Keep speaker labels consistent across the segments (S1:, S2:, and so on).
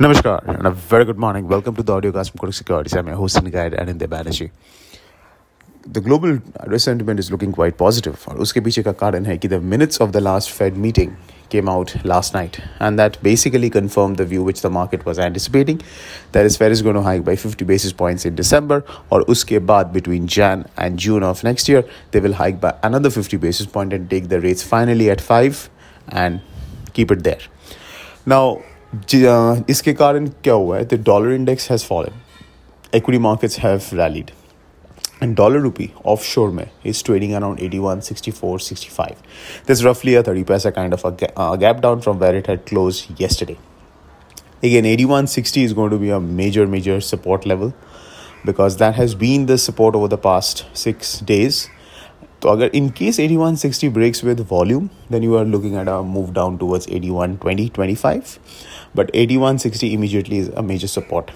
S1: Namaskar and a very good morning. Welcome to the audiocast from Kotak Securities. I'm your host and guide Anindya Banerjee. The global sentiment is looking quite positive. और उसके पीछे का कारण है कि the minutes of the last Fed meeting came out last night and that basically confirmed the view which the market was anticipating that is Fed is going to hike by 50 basis points in December or uske baad between Jan and June of next year they will hike by another 50 basis point and take the rates finally at 5 and keep it there. Now इसके कारण क्या हुआ है the dollar index has fallen equity markets have rallied and dollar rupee offshore mein is trading around 81 64 65 there's roughly a 30 paisa kind of a, gap down from where it had closed yesterday again 8160 is going to be a major major support level because that has been the support over the past 6 days तो अगर in case 8160 breaks with volume then you are looking at a move down towards 8120-25 but 8160 immediately is a major support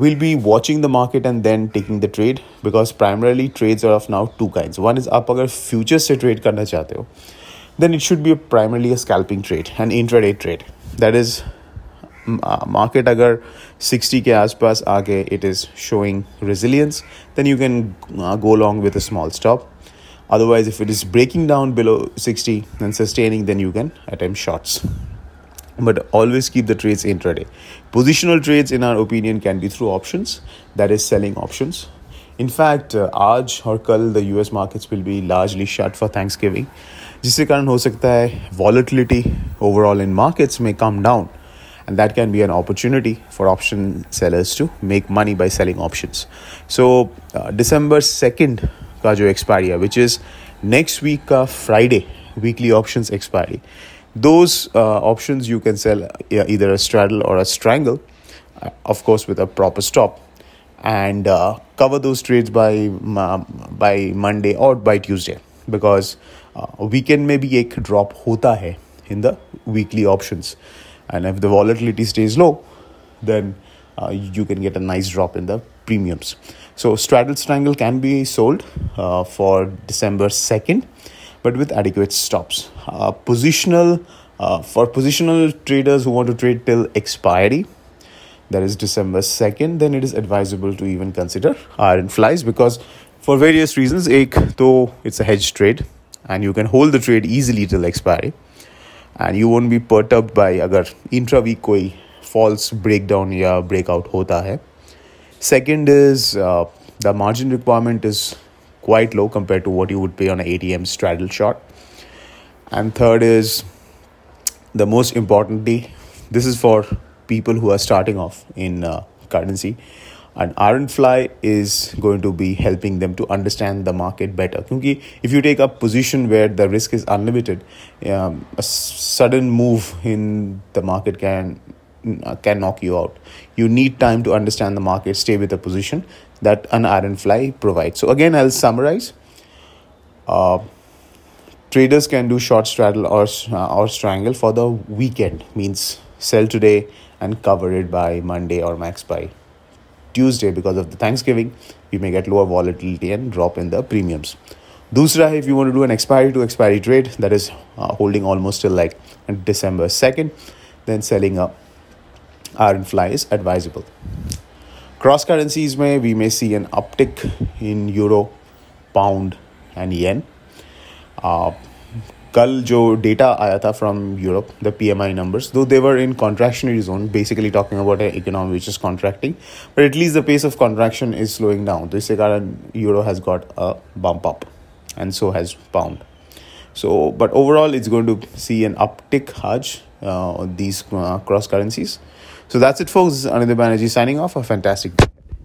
S1: will be watching the market and then taking the trade because primarily trades are of now two kind one is आप अगर futures से trade करना चाहते हो then it should be primarily a scalping trade and intraday trade that is market अगर 60 के आसपास आगे it is showing resilience then you can uh, go along with a small stop otherwise if it is breaking down below 60 and sustaining then you can attempt shorts but always keep the trades intraday positional trades in our opinion can be through options that is selling options in fact uh, आज और कल the US markets will be largely shut for Thanksgiving जिससे कारण हो सकता है volatility overall in markets may come down and that can be an opportunity for option sellers to make money by selling options. So uh, december 2nd ka jo expiry which is next week ka friday weekly options expiry. Those uh, options you can sell either a straddle or a strangle uh, of course with a proper stop. And uh, cover those trades by by monday or by tuesday. Because uh, weekend may be a drop hota hai in the weekly options and if the volatility stays low then uh, you can get a nice drop in the premiums. So straddle strangle can be sold uh, for december 2nd but with adequate stops. Uh, positional uh, for positional traders who want to trade till expiry that is december 2nd then it is advisable to even consider iron flies because for various reasons ek, though it's a hedge trade and you can hold the trade easily till expiry and you won't be perturbed by अगर intra week कोई false breakdown या breakout होता है। Second is the margin requirement is quite low compare to what you would pay on A T M straddle short and third is the most importantly this is for people who are starting off in currency and iron fly is going to be helping them to understand the market better. because if you take a position where the risk is unlimited um, a sudden move in the market can uh, can knock you out. You need time to understand the market stay with the position that an iron fly provides. So again i'll summarize. Uh, traders can do short straddle or uh, or strangle for the weekend means sell today and cover it by monday or max by Tuesday because of the Thanksgiving, we may get lower volatility and drop in the premiums. Dusra, if you want to do an expiry to expiry trade, that is uh, holding almost till like December 2nd, then selling a iron fly is advisable. Cross currencies may we may see an uptick in euro, pound, and yen. Uh, कल जो data आया था from Europe the P M I numbers though they're in contractionary zone basically talking about economy which is contracting but at least the pace of contraction is slowing down तो इसके कारण euro has got a bump up and so has pound So, but overall, it's going to see an uptick Hajj uh, on these uh, cross currencies. So that's it, folks. Anindya Banerjee signing off. A fantastic day.